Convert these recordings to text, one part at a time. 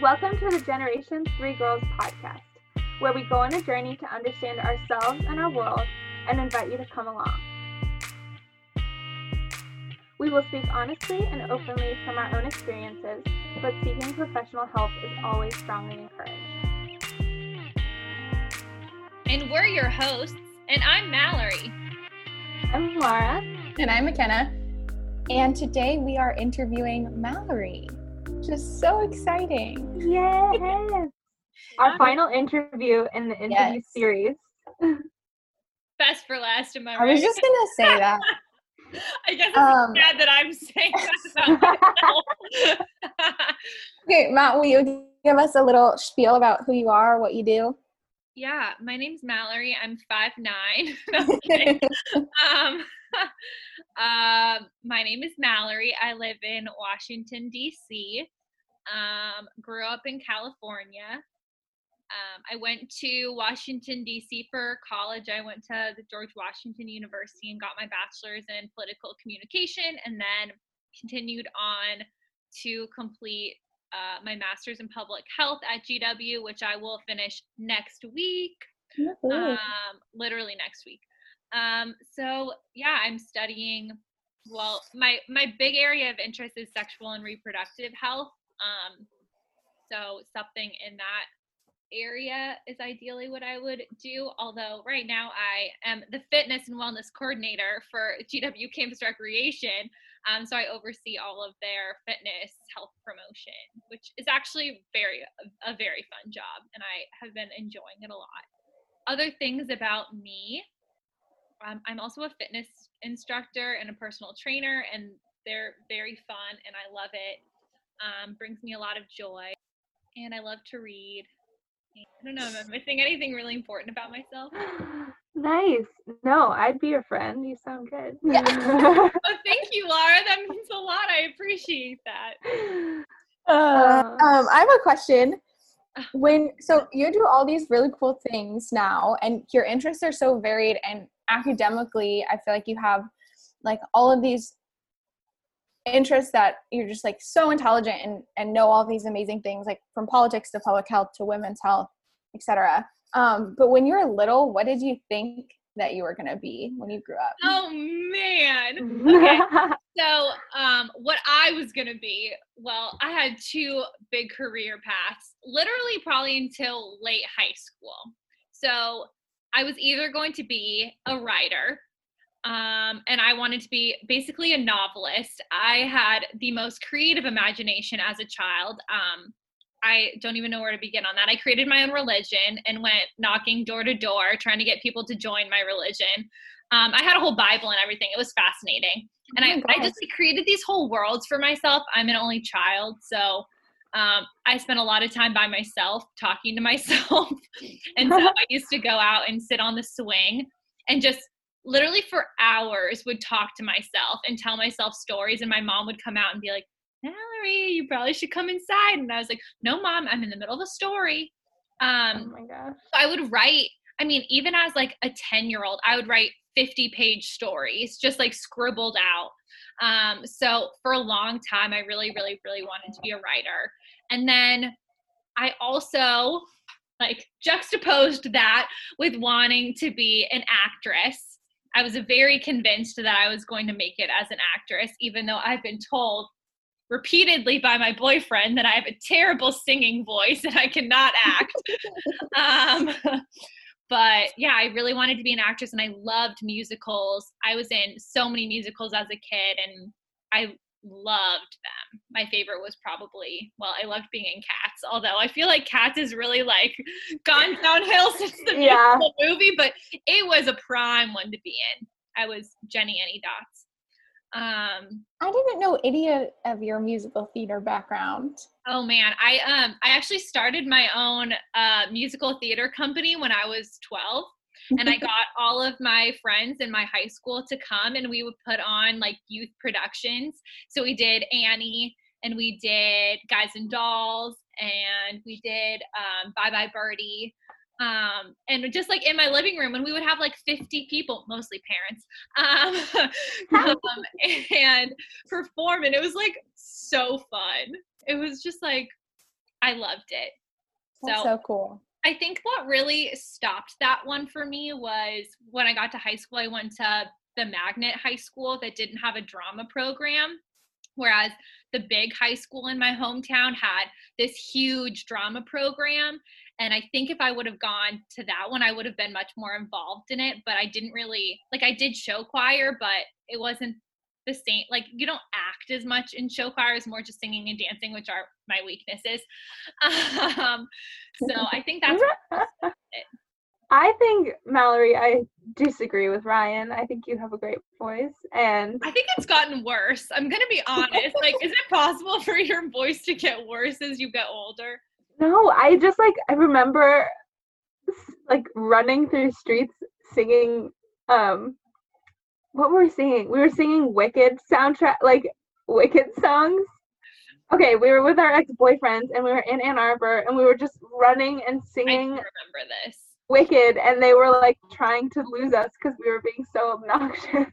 Welcome to the Generation 3 Girls podcast, where we go on a journey to understand ourselves and our world and invite you to come along. We will speak honestly and openly from our own experiences, but seeking professional help is always strongly encouraged. And we're your hosts, and I'm Mallory. I'm Laura. And I'm McKenna. And today we are interviewing Mallory which is so exciting. Yes. Our final interview in the interview yes. series. Best for last, am I right? I was just gonna say that. I guess it's um, sad that I'm saying that okay, Matt, will you give us a little spiel about who you are, what you do? Yeah, my name's Mallory. I'm five nine. um, uh, my name is Mallory. I live in Washington, D.C. Um, grew up in California. Um, I went to Washington, D.C. for college. I went to the George Washington University and got my bachelor's in political communication and then continued on to complete uh, my master's in public health at GW, which I will finish next week. Um, literally next week. Um, so yeah, I'm studying. Well, my my big area of interest is sexual and reproductive health. Um, so something in that area is ideally what I would do. Although right now I am the fitness and wellness coordinator for GW Campus Recreation. Um, so I oversee all of their fitness health promotion, which is actually very a, very fun job, and I have been enjoying it a lot. Other things about me um, I'm also a fitness instructor and a personal trainer, and they're very fun, and I love it. Um, brings me a lot of joy, and I love to read. I don't know if I'm missing anything really important about myself. Nice. No, I'd be your friend. You sound good. Yeah. oh, thank you, Laura. That means a lot. I appreciate that. Uh, um, I have a question. When so you do all these really cool things now, and your interests are so varied and academically i feel like you have like all of these interests that you're just like so intelligent and and know all these amazing things like from politics to public health to women's health etc um but when you were little what did you think that you were going to be when you grew up? Oh man. Okay. So um what i was going to be well i had two big career paths literally probably until late high school. So I was either going to be a writer, um, and I wanted to be basically a novelist. I had the most creative imagination as a child. Um, I don't even know where to begin on that. I created my own religion and went knocking door to door trying to get people to join my religion. Um, I had a whole Bible and everything. It was fascinating. And oh I, I just like, created these whole worlds for myself. I'm an only child. So um, I spent a lot of time by myself talking to myself. and so I used to go out and sit on the swing and just literally for hours would talk to myself and tell myself stories. And my mom would come out and be like, Mallory, you probably should come inside. And I was like, no, mom, I'm in the middle of a story. Um, oh my gosh. So I would write, I mean, even as like a 10 year old, I would write 50 page stories, just like scribbled out. Um, so for a long time, I really, really, really wanted to be a writer. And then I also like juxtaposed that with wanting to be an actress. I was very convinced that I was going to make it as an actress, even though I've been told repeatedly by my boyfriend that I have a terrible singing voice and I cannot act. um, but yeah, I really wanted to be an actress and I loved musicals. I was in so many musicals as a kid and I loved them. My favorite was probably, well, I loved being in Cats, although I feel like Cats is really like gone downhill since the yeah. movie, but it was a prime one to be in. I was Jennyanydots. Um, I didn't know any of your musical theater background. Oh man, I um I actually started my own uh, musical theater company when I was 12 and I got all of my friends in my high school to come and we would put on like youth productions. So we did Annie and we did Guys and Dolls and we did um, Bye Bye Birdie. Um, and just like in my living room, and we would have like 50 people, mostly parents, um, and perform. And it was like so fun. It was just like I loved it. That's so, so cool. I think what really stopped that one for me was when I got to high school, I went to the magnet high school that didn't have a drama program. Whereas the big high school in my hometown had this huge drama program. And I think if I would have gone to that one, I would have been much more involved in it. But I didn't really, like, I did show choir, but it wasn't the same. Like, you don't act as much in show choir, it's more just singing and dancing, which are my weaknesses. Um, so I think that's I think Mallory, I disagree with Ryan. I think you have a great voice and I think it's gotten worse. I'm to be honest. like is it possible for your voice to get worse as you get older? No, I just like I remember like running through streets singing um what were we singing? We were singing Wicked soundtrack like Wicked songs. Okay, we were with our ex-boyfriends and we were in Ann Arbor and we were just running and singing I remember this wicked and they were like trying to lose us because we were being so obnoxious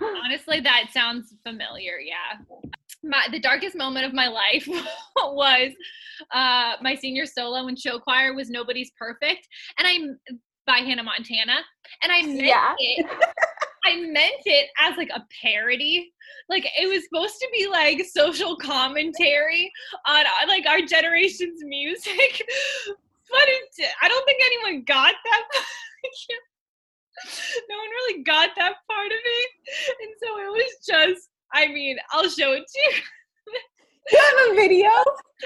honestly that sounds familiar yeah my the darkest moment of my life was uh my senior solo and show choir was nobody's perfect and I'm by hannah montana and i meant yeah. it I meant it as like a parody. Like it was supposed to be like social commentary on uh, like our generation's music, but it, I don't think anyone got that. no one really got that part of it, and so it was just. I mean, I'll show it to you. You have a video?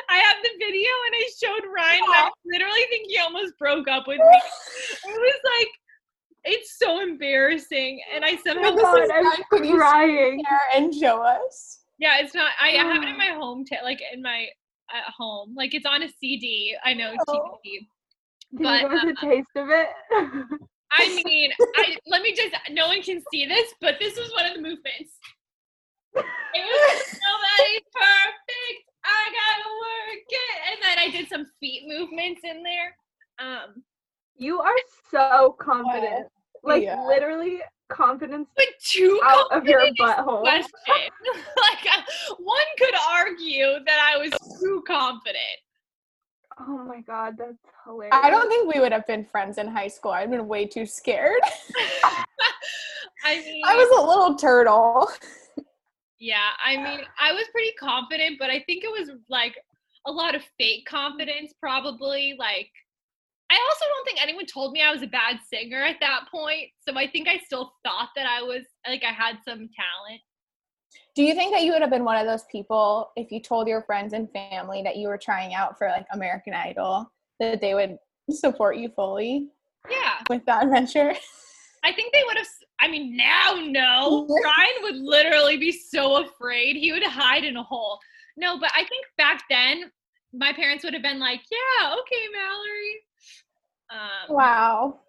I have the video and I showed Ryan and I literally think he almost broke up with me. It was like it's so embarrassing and I somehow oh God, I'm crying. And show us. Yeah, it's not I have it in my home t- like in my at home. Like it's on a CD. I know oh. TV. But give us a taste of it. I mean, I let me just no one can see this, but this was one of the movements. It was nobody's perfect. I gotta work it. And then I did some feet movements in there. Um you are so confident. Like yeah. literally confidence but too out of your butthole. like uh, one could argue that I was too confident. Oh my god, that's hilarious. I don't think we would have been friends in high school. I'd been way too scared. I mean, I was a little turtle. Yeah, I mean, I was pretty confident, but I think it was like a lot of fake confidence, probably. Like, I also don't think anyone told me I was a bad singer at that point. So I think I still thought that I was like I had some talent. Do you think that you would have been one of those people if you told your friends and family that you were trying out for like American Idol that they would support you fully? Yeah. With that venture? I think they would have I mean now no. Ryan would literally be so afraid. He would hide in a hole. No, but I think back then my parents would have been like, "Yeah, okay, Mallory." Um, wow.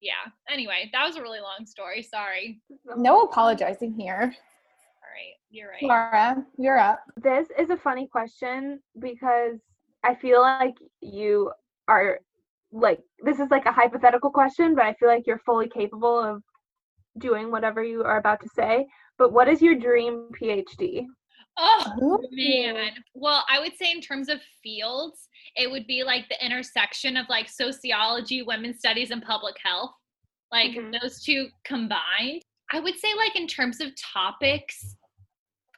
Yeah. Anyway, that was a really long story. Sorry. No apologizing here. All right. You're right. Laura, you're up. This is a funny question because I feel like you are like this is like a hypothetical question, but I feel like you're fully capable of doing whatever you are about to say. But what is your dream PhD? Oh man. Well, I would say in terms of fields, it would be like the intersection of like sociology, women's studies, and public health. Like mm-hmm. those two combined. I would say like in terms of topics,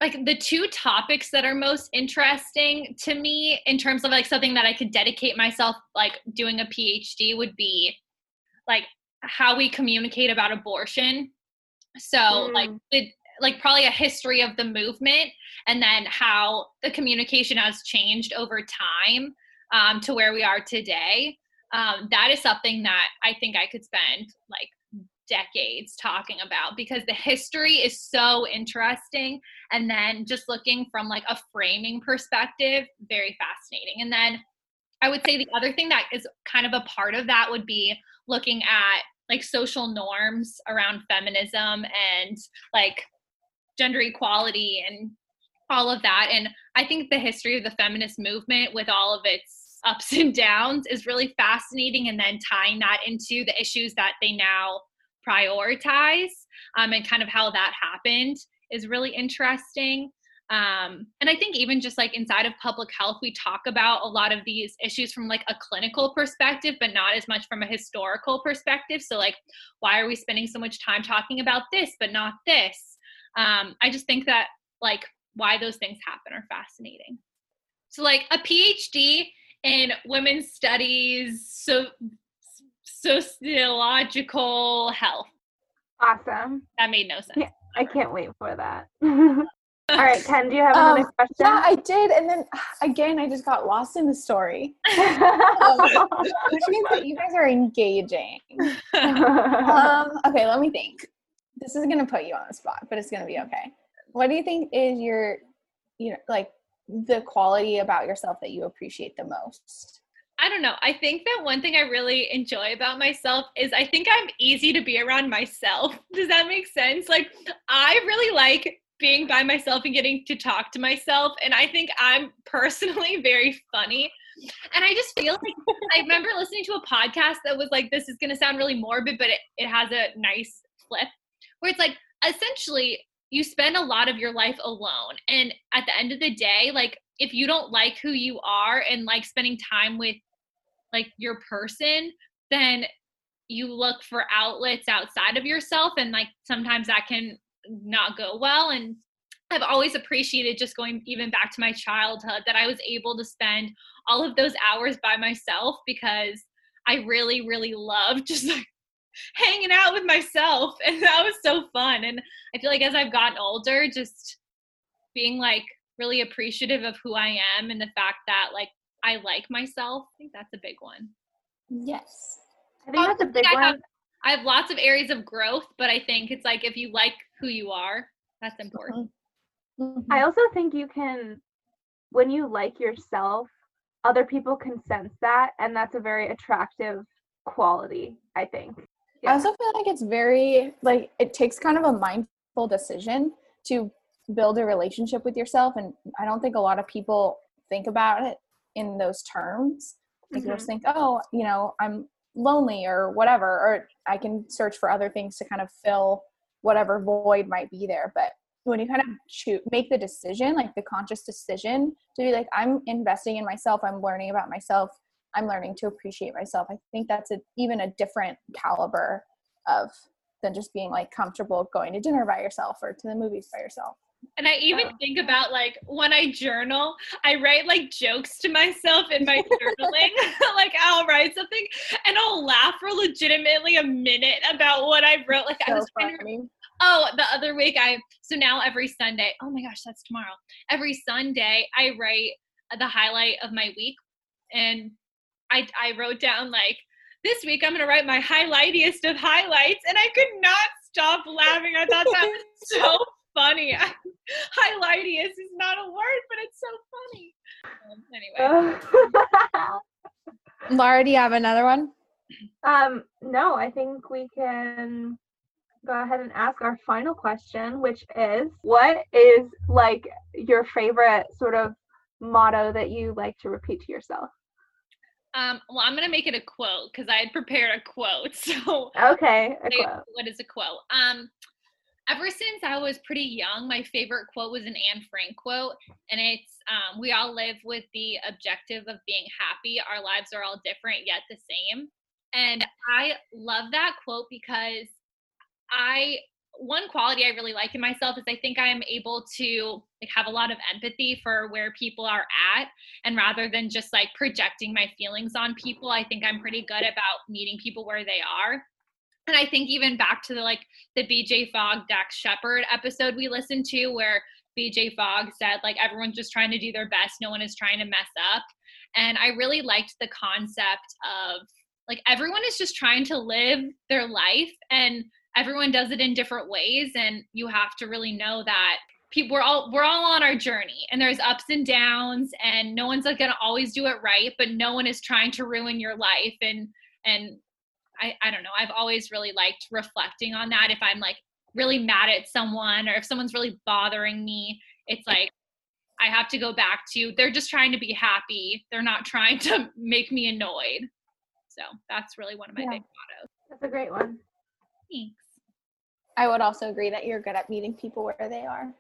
like the two topics that are most interesting to me in terms of like something that I could dedicate myself like doing a PhD would be like how we communicate about abortion. So mm. like the like probably a history of the movement and then how the communication has changed over time um, to where we are today. Um, that is something that I think I could spend like decades talking about because the history is so interesting. And then just looking from like a framing perspective, very fascinating. And then I would say the other thing that is kind of a part of that would be looking at like social norms around feminism and like gender equality and all of that. And I think the history of the feminist movement, with all of its ups and downs, is really fascinating. And then tying that into the issues that they now prioritize um, and kind of how that happened is really interesting. um, and i think even just like inside of public health we talk about a lot of these issues from like a clinical perspective but not as much from a historical perspective so like why are we spending so much time talking about this but not this um, i just think that like why those things happen are fascinating so like a phd in women's studies so sociological health Awesome. that made no sense Yeah. I can't wait for that. All right, Ken, do you have another Um, question? Yeah, I did, and then again, I just got lost in the story, which means that you guys are engaging. Um, okay, let me think. This is gonna put you on the spot, but it's gonna be okay. What do you think is your, you know, like the quality about yourself that you appreciate the most? I don't know. I think that one thing I really enjoy about myself is I think I'm easy to be around myself. Does that make sense? Like, I really like being by myself and getting to talk to myself. And I think I'm personally very funny. And I just feel like I remember listening to a podcast that was like, this is going to sound really morbid, but it, it has a nice flip where it's like, essentially, you spend a lot of your life alone. And at the end of the day, like, if you don't like who you are and like spending time with like your person, then you look for outlets outside of yourself. And like sometimes that can not go well. And I've always appreciated just going even back to my childhood that I was able to spend all of those hours by myself because I really, really loved just like hanging out with myself. And that was so fun. And I feel like as I've gotten older, just being like really appreciative of who I am and the fact that like I like myself. I think that's a big one. Yes. I think that's a big I one. have, I have lots of areas of growth, but I think it's like if you like who you are, that's important. Mhm. I also think you can, when you like yourself, other people can sense that, and that's a very attractive quality. I think. I also feel like it's very like it takes kind of a mindful decision to build a relationship with yourself and I don't think a lot of people think about it in those terms. Like you Mhm. just think, oh, you know, I'm lonely or whatever, or I can search for other things to kind of fill whatever void might be there. But when you kind of choose, make the decision, like the conscious decision to be like, I'm investing in myself, I'm learning about myself, I'm learning to appreciate myself. I think that's a, even a different caliber of than just being like comfortable going to dinner by yourself or to the movies by yourself. And I even Oh. think about like when I journal, I write like jokes to myself in my journaling. like I'll write something and I'll laugh for legitimately a minute about what I wrote. Like I So was trying to. Oh, the other week I so now every Sunday. Oh my gosh, that's tomorrow. Every Sunday I write the highlight of my week, and I I wrote down like this week I'm gonna write my highlightiest of highlights, and I could not stop laughing. I thought that was so funny. highlightiest is not a word, but it's so funny. Um, anyway, Laura, do you have another one? um, no, I think we can go ahead and ask our final question, which is, what is like your favorite sort of motto that you like to repeat to yourself? Um, well, I'm gonna make it a quote because I had prepared a quote. So Okay, a quote. what is a quote? Um, ever since I was pretty young, my favorite quote was an Anne Frank quote, and it's um, "We all live with the objective of being happy. Our lives are all different yet the same." And I love that quote because I one quality I really like in myself is I think I'm able to like have a lot of empathy for where people are at and rather than just like projecting my feelings on people, I think I'm pretty good about meeting people where they are. And I think even back to the like the BJ Fogg Dax Shepard episode we listened to where BJ Fogg said like everyone's just trying to do their best, no one is trying to mess up. And I really liked the concept of like everyone is just trying to live their life and everyone does it in different ways and you have to really know that people we're all we're all on our journey and there's ups and downs and no one's like gonna always do it right but no one is trying to ruin your life and and I, I don't know i've always really liked reflecting on that if i'm like really mad at someone or if someone's really bothering me it's like i have to go back to they're just trying to be happy they're not trying to make me annoyed so that's really one of my Yeah. big mottos That's a great one. Thanks I would also agree that you're good at meeting people where they are.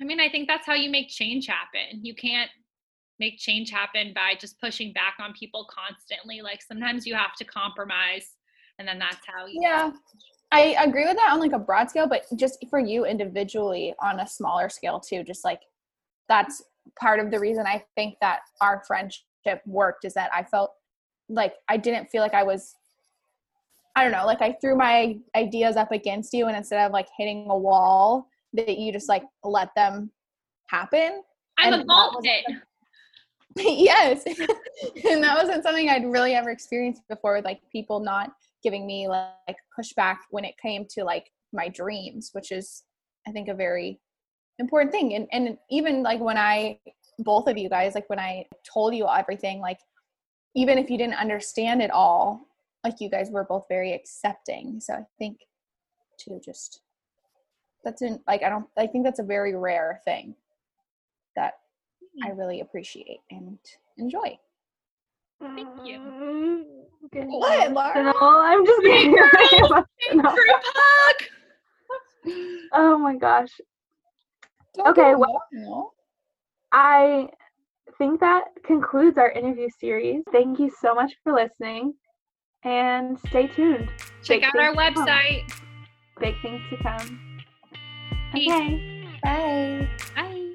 I mean, I think that's how you make change happen. You can't make change happen by just pushing back on people constantly. Like sometimes you have to compromise and then that's how you Yeah. I agree with that on like a broad scale, but just for you individually on a smaller scale too, just like that's part of the reason I think that our friendship worked is that I felt like I didn't feel like I was I don't know, like I threw my ideas up against you and instead of like hitting a wall that you just like let them happen. I'm And a vault yes. and that wasn't something I'd really ever experienced before with like people not giving me like pushback when it came to like my dreams, which is I think a very important thing. And and even like when I both of you guys, like when I told you everything, like even if you didn't understand it all, like you guys were both very accepting. So I think to just that's in like I don't I think that's a very rare thing that I really appreciate and enjoy. Thank you. Mm, getting What, Laura? emotional. I'm just getting Girl, very emotional. Hug. Oh my gosh. Don't Okay, well- emotional. I think that concludes our interview series. Thank you so much for listening and stay tuned. Check Big out our things to come. website. Big things to come. Peace. Okay. Bye. Bye.